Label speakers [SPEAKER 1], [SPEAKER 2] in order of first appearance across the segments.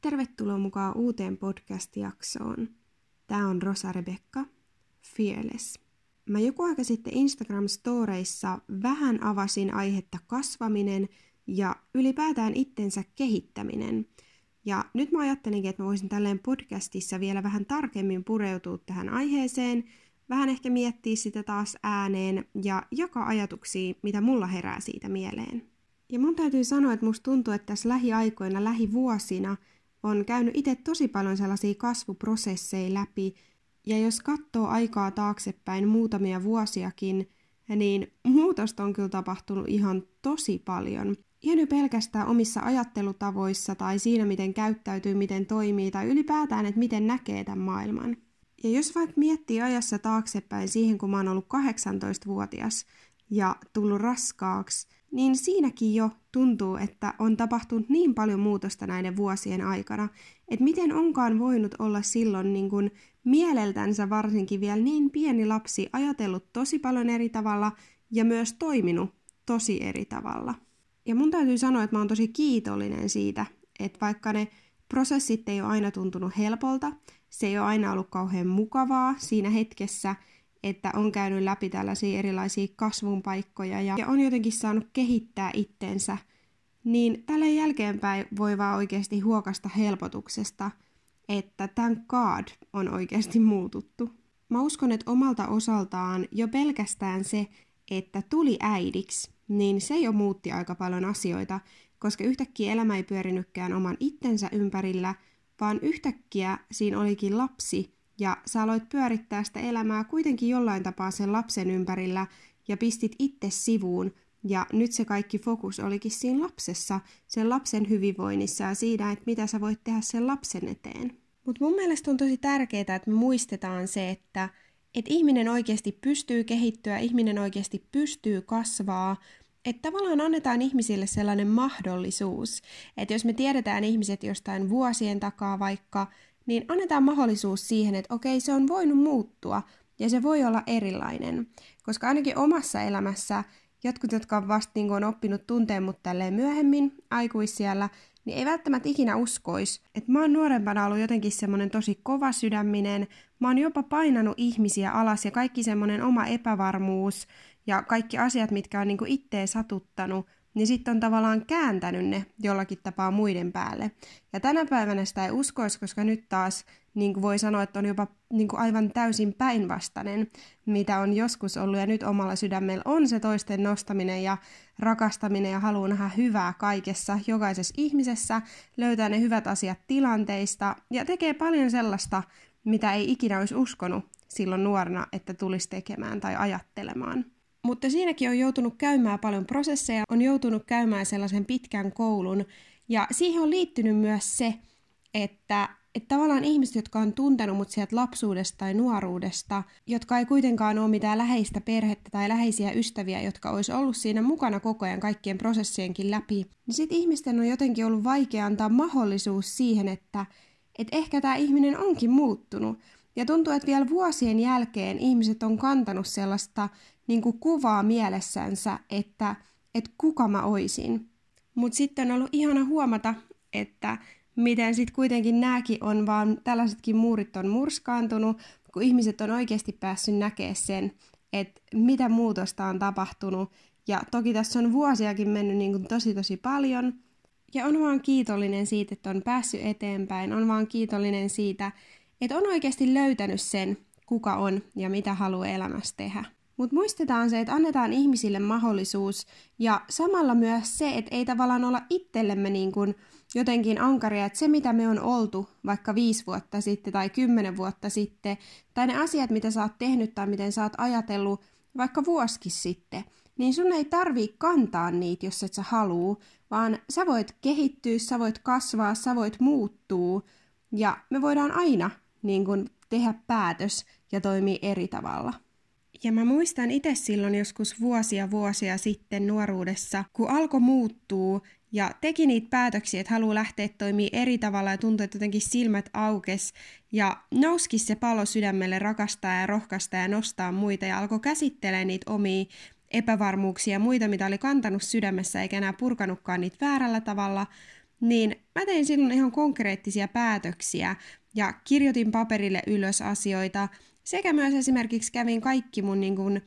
[SPEAKER 1] Tervetuloa mukaan uuteen podcast-jaksoon. Tämä on Rosa Rebekka, Fearless. Mä joku aika sitten Instagram-storeissa vähän avasin aihetta kasvaminen ja ylipäätään itsensä kehittäminen. Ja nyt mä ajattelinkin, että mä voisin tälleen podcastissa vielä vähän tarkemmin pureutua tähän aiheeseen, vähän ehkä miettiä sitä taas ääneen ja jakaa ajatuksia, mitä mulla herää siitä mieleen. Ja mun täytyy sanoa, että musta tuntuu, että tässä lähiaikoina, lähivuosina on käynyt itse tosi paljon sellaisia kasvuprosesseja läpi, ja jos katsoo aikaa taaksepäin muutamia vuosiakin, niin muutosta on kyllä tapahtunut ihan tosi paljon. Ihan pelkästään omissa ajattelutavoissa tai siinä, miten käyttäytyy, miten toimii tai ylipäätään, että miten näkee tämän maailman. Ja jos vaikka miettii ajassa taaksepäin siihen, kun mä oon ollut 18-vuotias ja tullut raskaaksi, niin siinäkin jo tuntuu, että on tapahtunut niin paljon muutosta näiden vuosien aikana, että miten onkaan voinut olla silloin niin kuin mieleltänsä varsinkin vielä niin pieni lapsi ajatellut tosi paljon eri tavalla ja myös toiminut tosi eri tavalla. Ja mun täytyy sanoa, että mä oon tosi kiitollinen siitä, että vaikka ne prosessit ei ole aina tuntunut helpolta, se ei ole aina ollut kauhean mukavaa siinä hetkessä, että on käynyt läpi tällaisia erilaisia kasvun paikkoja ja, ja on jotenkin saanut kehittää itteensä, niin tälle jälkeenpäin voi vaan oikeasti huokasta helpotuksesta, että thank God on oikeasti muututtu. Mä uskon, että omalta osaltaan jo pelkästään se, että tuli äidiksi, niin se jo muutti aika paljon asioita, koska yhtäkkiä elämä ei pyörinytkään oman itsensä ympärillä, vaan yhtäkkiä siinä olikin lapsi, ja sä aloit pyörittää sitä elämää kuitenkin jollain tapaa sen lapsen ympärillä, ja pistit itse sivuun, ja nyt se kaikki fokus olikin siinä lapsessa, sen lapsen hyvinvoinnissa ja siinä, että mitä sä voit tehdä sen lapsen eteen. Mutta mun mielestä on tosi tärkeää, että me muistetaan se, että et ihminen oikeasti pystyy kehittyä, ihminen oikeasti pystyy kasvaa, että tavallaan annetaan ihmisille sellainen mahdollisuus, että jos me tiedetään ihmiset jostain vuosien takaa vaikka, niin annetaan mahdollisuus siihen, että okei, se on voinut muuttua ja se voi olla erilainen. Koska ainakin omassa elämässä jotkut, jotka on vasta niin on oppinut tunteen mut tälleen myöhemmin aikuisiellä, niin ei välttämättä ikinä uskoisi, että mä oon nuorempana ollut jotenkin semmoinen tosi kova sydäminen, mä oon jopa painanut ihmisiä alas ja kaikki semmoinen oma epävarmuus ja kaikki asiat, mitkä on niinku itteen satuttanut, niin sitten on tavallaan kääntänyt ne jollakin tapaa muiden päälle. Ja tänä päivänä sitä ei uskoisi, koska nyt taas niin kuin voi sanoa, että on jopa niin kuin aivan täysin päinvastainen, mitä on joskus ollut ja nyt omalla sydämellä on se toisten nostaminen ja rakastaminen ja haluaa nähdä hyvää kaikessa, jokaisessa ihmisessä, löytää ne hyvät asiat tilanteista ja tekee paljon sellaista, mitä ei ikinä olisi uskonut silloin nuorena, että tulisi tekemään tai ajattelemaan. Mutta siinäkin on joutunut käymään paljon prosesseja, on joutunut käymään sellaisen pitkän koulun, ja siihen on liittynyt myös se, että, että tavallaan ihmiset, jotka on tuntenut mut sieltä lapsuudesta tai nuoruudesta, jotka ei kuitenkaan ole mitään läheistä perhettä tai läheisiä ystäviä, jotka olisi ollut siinä mukana koko ajan kaikkien prosessienkin läpi, niin sitten ihmisten on jotenkin ollut vaikea antaa mahdollisuus siihen, että, että ehkä tämä ihminen onkin muuttunut. Ja tuntuu, että vielä vuosien jälkeen ihmiset on kantanut sellaista niin kuin kuvaa mielessänsä, että, että kuka mä oisin. Mutta sitten on ollut ihana huomata, että miten sitten kuitenkin nämäkin on vaan, tällaisetkin muurit on murskaantunut, kun ihmiset on oikeasti päässyt näkemään sen, että mitä muutosta on tapahtunut. Ja toki tässä on vuosiakin mennyt niin kuin tosi tosi paljon. Ja on vaan kiitollinen siitä, että on päässyt eteenpäin. On vaan kiitollinen siitä, että on oikeasti löytänyt sen, kuka on ja mitä haluaa elämässä tehdä. Mutta muistetaan se, että annetaan ihmisille mahdollisuus ja samalla myös se, että ei tavallaan olla itsellemme niin kuin jotenkin ankaria, että se mitä me on oltu vaikka viisi vuotta sitten tai kymmenen vuotta sitten, tai ne asiat, mitä sä oot tehnyt tai miten sä oot ajatellut vaikka vuosikin sitten, niin sun ei tarvii kantaa niitä, jos et sä haluu, vaan sä voit kehittyä, sä voit kasvaa, sä voit muuttua, ja me voidaan aina niin kun, tehdä päätös ja toimia eri tavalla. Ja mä muistan itse silloin joskus vuosia vuosia sitten nuoruudessa, kun alkoi muuttuu ja teki niitä päätöksiä, että haluaa lähteä toimii eri tavalla ja tuntui, että jotenkin silmät aukes. Ja nouski se palo sydämelle rakastaa ja rohkaista ja nostaa muita ja alkoi käsittelee niitä omia epävarmuuksia ja muita, mitä oli kantanut sydämessä eikä enää purkanutkaan niitä väärällä tavalla, niin mä tein silloin ihan konkreettisia päätöksiä ja kirjoitin paperille ylös asioita, sekä myös esimerkiksi kävin kaikki mun niin kuin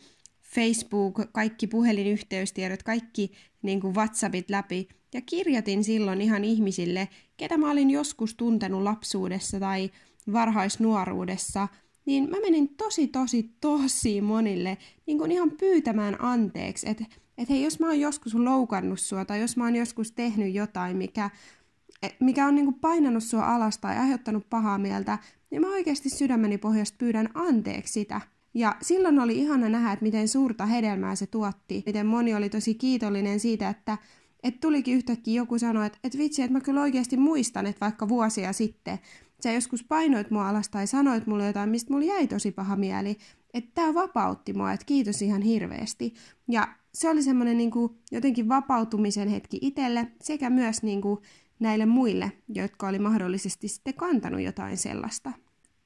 [SPEAKER 1] Facebook, kaikki puhelinyhteystiedot, kaikki niin kuin WhatsAppit läpi. Ja kirjoitin silloin ihan ihmisille, ketä mä olin joskus tuntenut lapsuudessa tai varhaisnuoruudessa, niin mä menin tosi, tosi, tosi monille niin kuin ihan pyytämään anteeksi, että et hei, jos mä oon joskus loukannut sua tai jos mä oon joskus tehnyt jotain, mikä, mikä on niin kuin painanut sua alas tai aiheuttanut pahaa mieltä, niin mä oikeasti sydämeni pohjasta pyydän anteeksi sitä. Ja silloin oli ihana nähdä, että miten suurta hedelmää se tuotti, miten moni oli tosi kiitollinen siitä, että että tulikin yhtäkkiä joku sanoa, että, että vitsi, että mä kyllä oikeasti muistan, että vaikka vuosia sitten sä joskus painoit mua alas tai sanoit mulle jotain, mistä mulla jäi tosi paha mieli, että tämä vapautti mua, että kiitos ihan hirveästi. Ja se oli semmoinen niin jotenkin vapautumisen hetki itselle sekä myös niin kuin, näille muille, jotka oli mahdollisesti sitten kantanut jotain sellaista.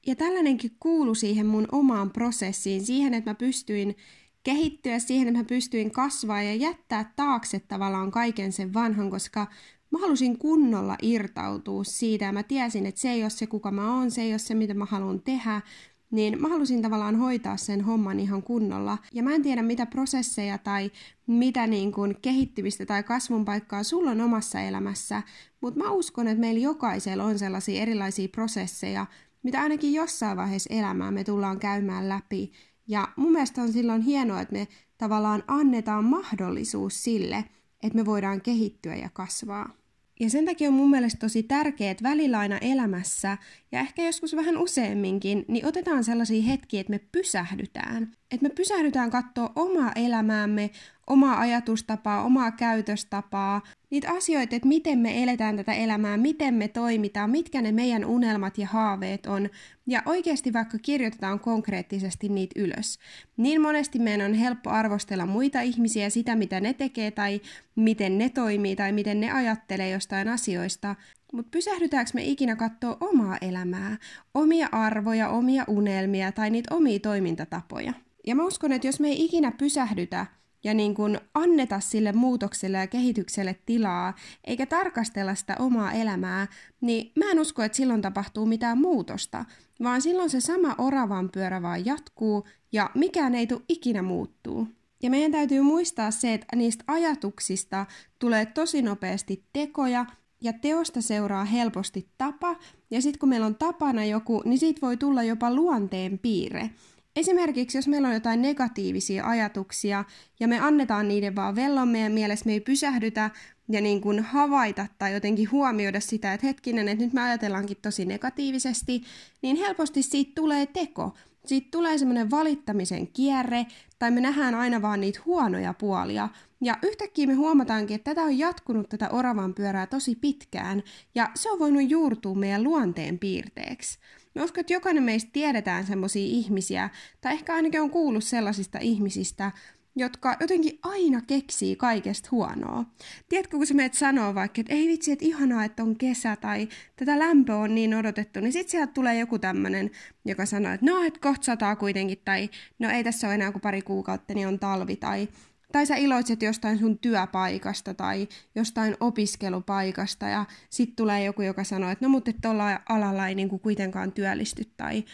[SPEAKER 1] Ja tällainenkin kuulu siihen mun omaan prosessiin, siihen, että mä pystyin kehittyä siihen, että mä pystyin kasvaa ja jättää taakse tavallaan kaiken sen vanhan, koska mä halusin kunnolla irtautua siitä ja mä tiesin, että se ei ole se, kuka mä oon, se ei ole se, mitä mä haluan tehdä, niin mä halusin tavallaan hoitaa sen homman ihan kunnolla. Ja mä en tiedä, mitä prosesseja tai mitä niin kuin kehittymistä tai kasvun paikkaa sulla on omassa elämässä, mutta mä uskon, että meillä jokaisella on sellaisia erilaisia prosesseja, mitä ainakin jossain vaiheessa elämää me tullaan käymään läpi. Ja mun mielestä on silloin hienoa, että me tavallaan annetaan mahdollisuus sille, että me voidaan kehittyä ja kasvaa. Ja sen takia on mun mielestä tosi tärkeää, että välillä aina elämässä, ja ehkä joskus vähän useamminkin, niin otetaan sellaisia hetkiä, että me pysähdytään. Että me pysähdytään katsoa omaa elämäämme, omaa ajatustapaa, omaa käytöstapaa, niitä asioita, että miten me eletään tätä elämää, miten me toimitaan, mitkä ne meidän unelmat ja haaveet on, ja oikeasti vaikka kirjoitetaan konkreettisesti niitä ylös. Niin monesti meidän on helppo arvostella muita ihmisiä sitä, mitä ne tekee, tai miten ne toimii, tai miten ne ajattelee jostain asioista, mutta pysähdytäänkö me ikinä katsoa omaa elämää, omia arvoja, omia unelmia tai niitä omia toimintatapoja? Ja mä uskon, että jos me ei ikinä pysähdytä ja niin kuin anneta sille muutokselle ja kehitykselle tilaa, eikä tarkastella sitä omaa elämää, niin mä en usko, että silloin tapahtuu mitään muutosta, vaan silloin se sama oravan pyörä vaan jatkuu ja mikään ei tule ikinä muuttuu. Ja meidän täytyy muistaa se, että niistä ajatuksista tulee tosi nopeasti tekoja ja teosta seuraa helposti tapa, ja sitten kun meillä on tapana joku, niin siitä voi tulla jopa luonteen piirre. Esimerkiksi jos meillä on jotain negatiivisia ajatuksia ja me annetaan niiden vaan vellon meidän mielessä, me ei pysähdytä ja niin kuin havaita tai jotenkin huomioida sitä, että hetkinen, että nyt me ajatellaankin tosi negatiivisesti, niin helposti siitä tulee teko. Siitä tulee semmoinen valittamisen kierre, tai me nähdään aina vaan niitä huonoja puolia. Ja yhtäkkiä me huomataankin, että tätä on jatkunut tätä oravan pyörää tosi pitkään, ja se on voinut juurtua meidän luonteen piirteeksi. Mä uskon, että jokainen meistä tiedetään semmoisia ihmisiä, tai ehkä ainakin on kuullut sellaisista ihmisistä, jotka jotenkin aina keksii kaikesta huonoa. Tiedätkö, kun sä meet sanoo vaikka, että ei vitsi, että ihanaa, että on kesä tai tätä lämpöä on niin odotettu, niin sitten sieltä tulee joku tämmöinen, joka sanoo, että no, että kohta sataa kuitenkin, tai no ei tässä ole enää kuin pari kuukautta, niin on talvi, tai tai sä iloitset jostain sun työpaikasta tai jostain opiskelupaikasta ja sitten tulee joku, joka sanoo, että no mutta tuolla alalla ei niinku kuitenkaan työllisty tai,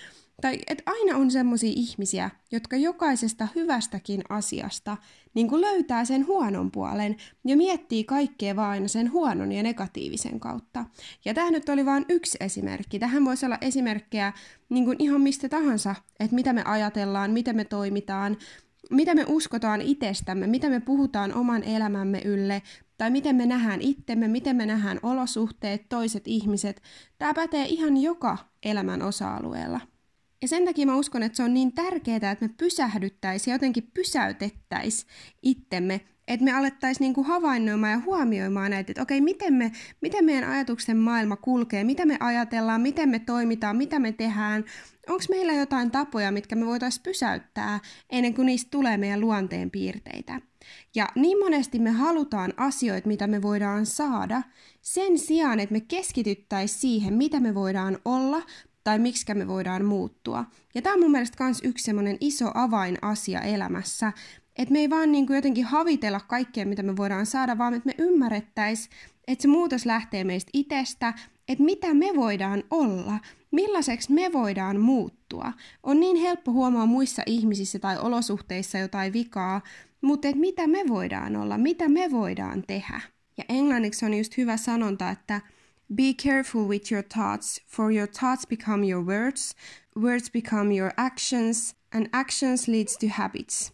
[SPEAKER 1] tai että aina on semmoisia ihmisiä, jotka jokaisesta hyvästäkin asiasta niin kuin löytää sen huonon puolen ja miettii kaikkea vaan aina sen huonon ja negatiivisen kautta. Ja tämä nyt oli vain yksi esimerkki. Tähän voisi olla esimerkkejä niin kuin ihan mistä tahansa, että mitä me ajatellaan, miten me toimitaan, mitä me uskotaan itsestämme, mitä me puhutaan oman elämämme ylle, tai miten me nähdään itsemme, miten me nähdään olosuhteet, toiset ihmiset. Tämä pätee ihan joka elämän osa-alueella. Ja sen takia mä uskon, että se on niin tärkeää, että me pysähdyttäisiin ja jotenkin pysäytettäisiin itsemme että me alettaisiin niinku havainnoimaan ja huomioimaan näitä, että okei, miten, me, miten meidän ajatuksen maailma kulkee, mitä me ajatellaan, miten me toimitaan, mitä me tehdään, onko meillä jotain tapoja, mitkä me voitaisiin pysäyttää ennen kuin niistä tulee meidän luonteen piirteitä. Ja niin monesti me halutaan asioita, mitä me voidaan saada, sen sijaan, että me keskityttäisiin siihen, mitä me voidaan olla tai miksi me voidaan muuttua. Ja tämä on mun mielestä myös yksi semmoinen iso avainasia elämässä, että me ei vaan niin kuin jotenkin havitella kaikkea, mitä me voidaan saada, vaan että me ymmärrettäisiin, että se muutos lähtee meistä itsestä, että mitä me voidaan olla, millaiseksi me voidaan muuttua. On niin helppo huomaa muissa ihmisissä tai olosuhteissa jotain vikaa, mutta että mitä me voidaan olla, mitä me voidaan tehdä. Ja englanniksi on just hyvä sanonta, että Be careful with your thoughts, for your thoughts become your words, words become your actions, and actions leads to habits.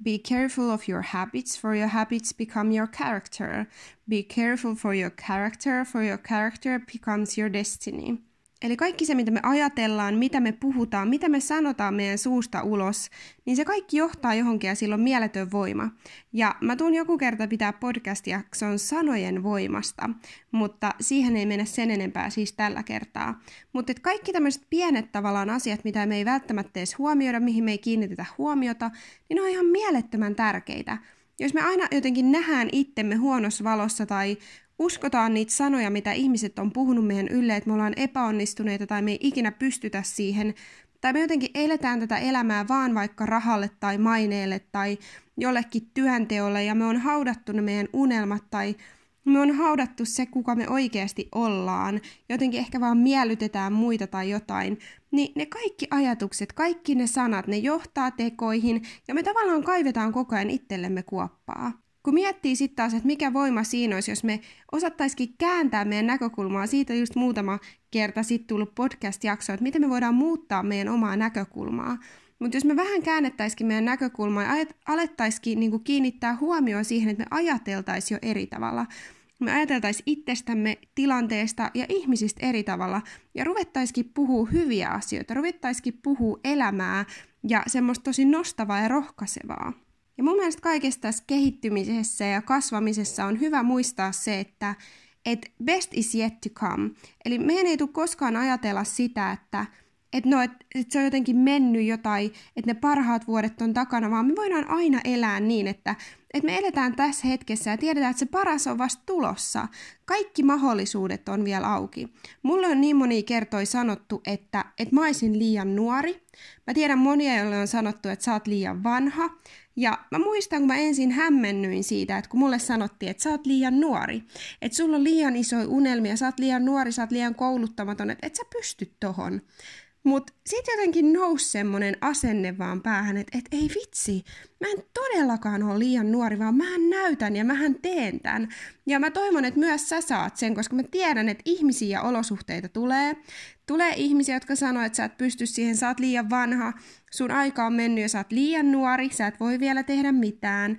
[SPEAKER 1] Be careful of your habits, for your habits become your character. Be careful for your character, for your character becomes your destiny. Eli kaikki se, mitä me ajatellaan, mitä me puhutaan, mitä me sanotaan meidän suusta ulos, niin se kaikki johtaa johonkin ja sillä on mieletön voima. Ja mä tuun joku kerta pitää podcast-jakson sanojen voimasta, mutta siihen ei mennä sen enempää siis tällä kertaa. Mutta kaikki tämmöiset pienet tavallaan asiat, mitä me ei välttämättä edes huomioida, mihin me ei kiinnitetä huomiota, niin ne on ihan mielettömän tärkeitä. Jos me aina jotenkin nähdään itsemme huonossa valossa tai uskotaan niitä sanoja, mitä ihmiset on puhunut meidän ylle, että me ollaan epäonnistuneita tai me ei ikinä pystytä siihen, tai me jotenkin eletään tätä elämää vaan vaikka rahalle tai maineelle tai jollekin työnteolle ja me on haudattu ne meidän unelmat tai me on haudattu se, kuka me oikeasti ollaan, jotenkin ehkä vaan miellytetään muita tai jotain, niin ne kaikki ajatukset, kaikki ne sanat, ne johtaa tekoihin ja me tavallaan kaivetaan koko ajan itsellemme kuoppaa. Kun miettii sitten taas, että mikä voima siinä olisi, jos me osattaisikin kääntää meidän näkökulmaa, siitä just muutama kerta sitten tullut podcast-jakso, että miten me voidaan muuttaa meidän omaa näkökulmaa. Mutta jos me vähän käännettäisikin meidän näkökulmaa ja alettaisikin niin kiinnittää huomioon siihen, että me ajateltaisiin jo eri tavalla, me ajateltaisiin itsestämme, tilanteesta ja ihmisistä eri tavalla ja ruvettaisikin puhua hyviä asioita, ruvettaisikin puhua elämää ja semmoista tosi nostavaa ja rohkaisevaa. Ja mun mielestä kaikessa tässä kehittymisessä ja kasvamisessa on hyvä muistaa se, että et best is yet to come. Eli meidän ei tule koskaan ajatella sitä, että et no, et, et se on jotenkin mennyt jotain, että ne parhaat vuodet on takana, vaan me voidaan aina elää niin, että et me eletään tässä hetkessä ja tiedetään, että se paras on vasta tulossa. Kaikki mahdollisuudet on vielä auki. Mulle on niin moni kertoi sanottu, että, että mä olisin liian nuori. Mä tiedän monia, joille on sanottu, että sä oot liian vanha. Ja mä muistan, kun mä ensin hämmennyin siitä, että kun mulle sanottiin, että sä oot liian nuori, että sulla on liian isoja unelmia, sä oot liian nuori, sä oot liian kouluttamaton, että et sä pysty tohon. Mutta sitten jotenkin nousi semmoinen asenne vaan päähän, että et ei vitsi, mä en todellakaan ole liian nuori, vaan mähän näytän ja mähän teen tämän. Ja mä toivon, että myös sä saat sen, koska mä tiedän, että ihmisiä ja olosuhteita tulee. Tulee ihmisiä, jotka sanoo, että sä et pysty siihen, sä oot liian vanha, sun aika on mennyt ja sä oot liian nuori, sä et voi vielä tehdä mitään.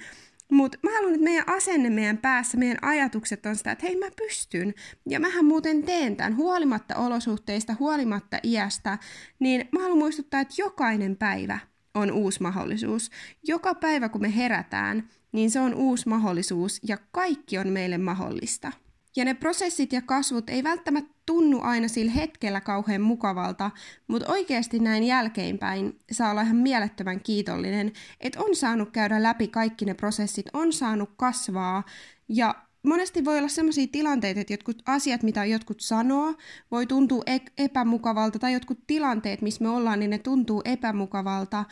[SPEAKER 1] Mutta mä haluan, että meidän asenne meidän päässä, meidän ajatukset on sitä, että hei mä pystyn. Ja mähän muuten teen tämän huolimatta olosuhteista, huolimatta iästä. Niin mä haluan muistuttaa, että jokainen päivä on uusi mahdollisuus. Joka päivä kun me herätään, niin se on uusi mahdollisuus ja kaikki on meille mahdollista. Ja ne prosessit ja kasvut ei välttämättä tunnu aina sillä hetkellä kauhean mukavalta, mutta oikeasti näin jälkeenpäin saa olla ihan mielettömän kiitollinen, että on saanut käydä läpi kaikki ne prosessit, on saanut kasvaa. Ja monesti voi olla sellaisia tilanteita, että jotkut asiat, mitä jotkut sanoo, voi tuntua e- epämukavalta, tai jotkut tilanteet, missä me ollaan, niin ne tuntuu epämukavalta,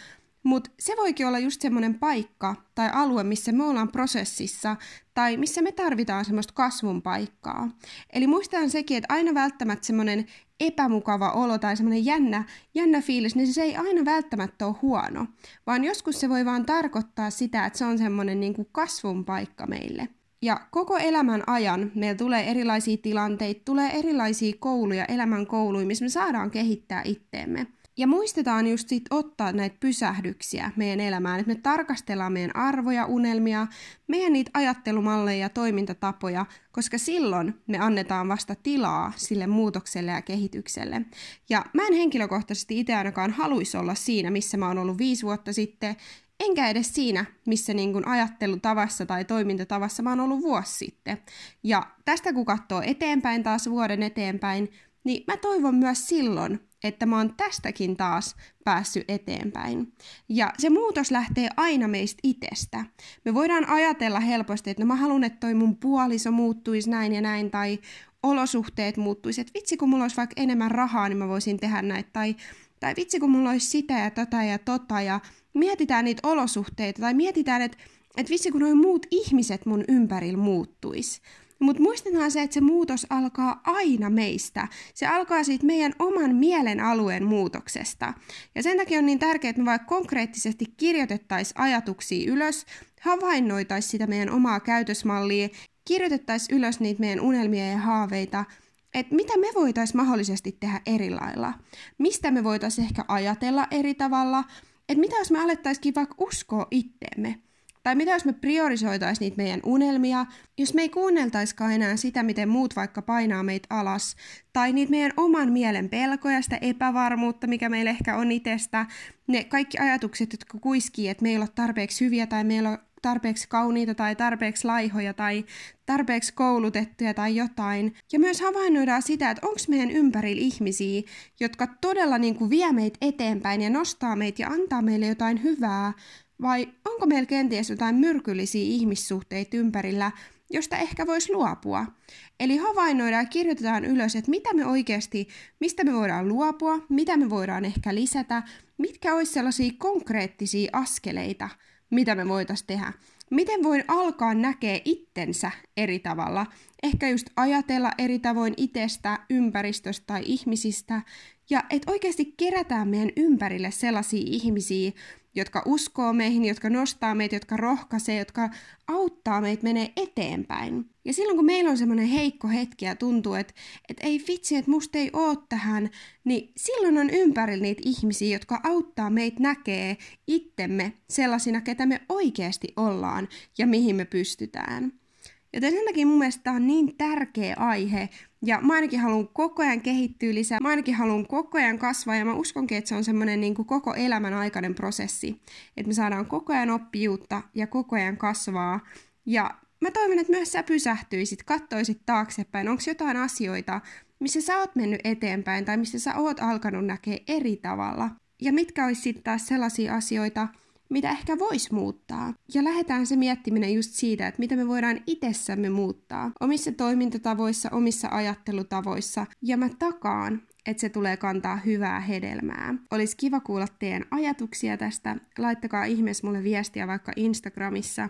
[SPEAKER 1] mutta se voikin olla just semmoinen paikka tai alue, missä me ollaan prosessissa tai missä me tarvitaan semmoista kasvun paikkaa. Eli muistetaan sekin, että aina välttämättä semmoinen epämukava olo tai semmoinen jännä, jännä fiilis, niin se ei aina välttämättä ole huono, vaan joskus se voi vaan tarkoittaa sitä, että se on semmoinen niin kuin kasvun paikka meille. Ja koko elämän ajan meillä tulee erilaisia tilanteita, tulee erilaisia kouluja, elämän kouluja, missä me saadaan kehittää itteemme. Ja muistetaan just sit ottaa näitä pysähdyksiä meidän elämään, että me tarkastellaan meidän arvoja, unelmia, meidän niitä ajattelumalleja ja toimintatapoja, koska silloin me annetaan vasta tilaa sille muutokselle ja kehitykselle. Ja mä en henkilökohtaisesti itse ainakaan haluaisi olla siinä, missä mä oon ollut viisi vuotta sitten, enkä edes siinä, missä niin kun ajattelutavassa tai toimintatavassa mä oon ollut vuosi sitten. Ja tästä kun katsoo eteenpäin taas vuoden eteenpäin, niin mä toivon myös silloin, että mä oon tästäkin taas päässyt eteenpäin. Ja se muutos lähtee aina meistä itsestä. Me voidaan ajatella helposti, että no mä haluan, että toi mun puoliso muuttuisi näin ja näin, tai olosuhteet muuttuisi, että vitsi kun mulla olisi vaikka enemmän rahaa, niin mä voisin tehdä näitä, tai, tai vitsi kun mulla olisi sitä ja tota ja tota, ja mietitään niitä olosuhteita, tai mietitään, että että vitsi kun noin muut ihmiset mun ympärillä muuttuis. Mutta muistetaan se, että se muutos alkaa aina meistä. Se alkaa siitä meidän oman mielen alueen muutoksesta. Ja sen takia on niin tärkeää, että me vaikka konkreettisesti kirjoitettaisiin ajatuksia ylös, havainnoitaisiin sitä meidän omaa käytösmallia, kirjoitettaisiin ylös niitä meidän unelmia ja haaveita, että mitä me voitaisiin mahdollisesti tehdä eri lailla. Mistä me voitaisiin ehkä ajatella eri tavalla, että mitä jos me alettaisikin vaikka uskoa itteemme. Tai mitä jos me priorisoitaisiin niitä meidän unelmia, jos me ei kuunneltaiskaan enää sitä, miten muut vaikka painaa meitä alas, tai niitä meidän oman mielen pelkoja, sitä epävarmuutta, mikä meillä ehkä on itsestä, ne kaikki ajatukset, jotka kuiskii, että me ei ole tarpeeksi hyviä tai meillä on tarpeeksi kauniita tai tarpeeksi laihoja tai tarpeeksi koulutettuja tai jotain. Ja myös havainnoidaan sitä, että onko meidän ympärillä ihmisiä, jotka todella niin kuin vie meitä eteenpäin ja nostaa meitä ja antaa meille jotain hyvää, vai onko meillä kenties jotain myrkyllisiä ihmissuhteita ympärillä, josta ehkä voisi luopua. Eli havainnoidaan ja kirjoitetaan ylös, että mitä me oikeasti, mistä me voidaan luopua, mitä me voidaan ehkä lisätä, mitkä olisi sellaisia konkreettisia askeleita, mitä me voitaisiin tehdä. Miten voin alkaa näkeä itsensä eri tavalla, ehkä just ajatella eri tavoin itsestä, ympäristöstä tai ihmisistä, ja että oikeasti kerätään meidän ympärille sellaisia ihmisiä, jotka uskoo meihin, jotka nostaa meitä, jotka rohkaisee, jotka auttaa meitä menee eteenpäin. Ja silloin kun meillä on semmoinen heikko hetki ja tuntuu, että, että ei vitsi, että musta ei oo tähän, niin silloin on ympärillä niitä ihmisiä, jotka auttaa meitä näkee itsemme sellaisina, ketä me oikeasti ollaan ja mihin me pystytään. Joten sen takia mun mielestä tämä on niin tärkeä aihe, ja mä ainakin haluan koko ajan kehittyä lisää, mä ainakin haluan koko ajan kasvaa, ja mä uskonkin, että se on semmoinen niin koko elämän aikainen prosessi, että me saadaan koko ajan oppijuutta ja koko ajan kasvaa, ja mä toivon, että myös sä pysähtyisit, kattoisit taaksepäin, onko jotain asioita, missä sä oot mennyt eteenpäin, tai missä sä oot alkanut näkeä eri tavalla, ja mitkä olisi sitten taas sellaisia asioita, mitä ehkä voisi muuttaa. Ja lähdetään se miettiminen just siitä, että mitä me voidaan itsessämme muuttaa omissa toimintatavoissa, omissa ajattelutavoissa. Ja mä takaan, että se tulee kantaa hyvää hedelmää. Olisi kiva kuulla teidän ajatuksia tästä. Laittakaa ihmeessä mulle viestiä vaikka Instagramissa,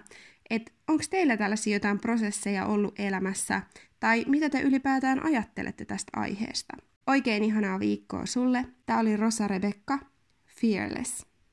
[SPEAKER 1] että onko teillä tällaisia jotain prosesseja ollut elämässä, tai mitä te ylipäätään ajattelette tästä aiheesta. Oikein ihanaa viikkoa sulle. Tämä oli Rosa Rebekka, Fearless.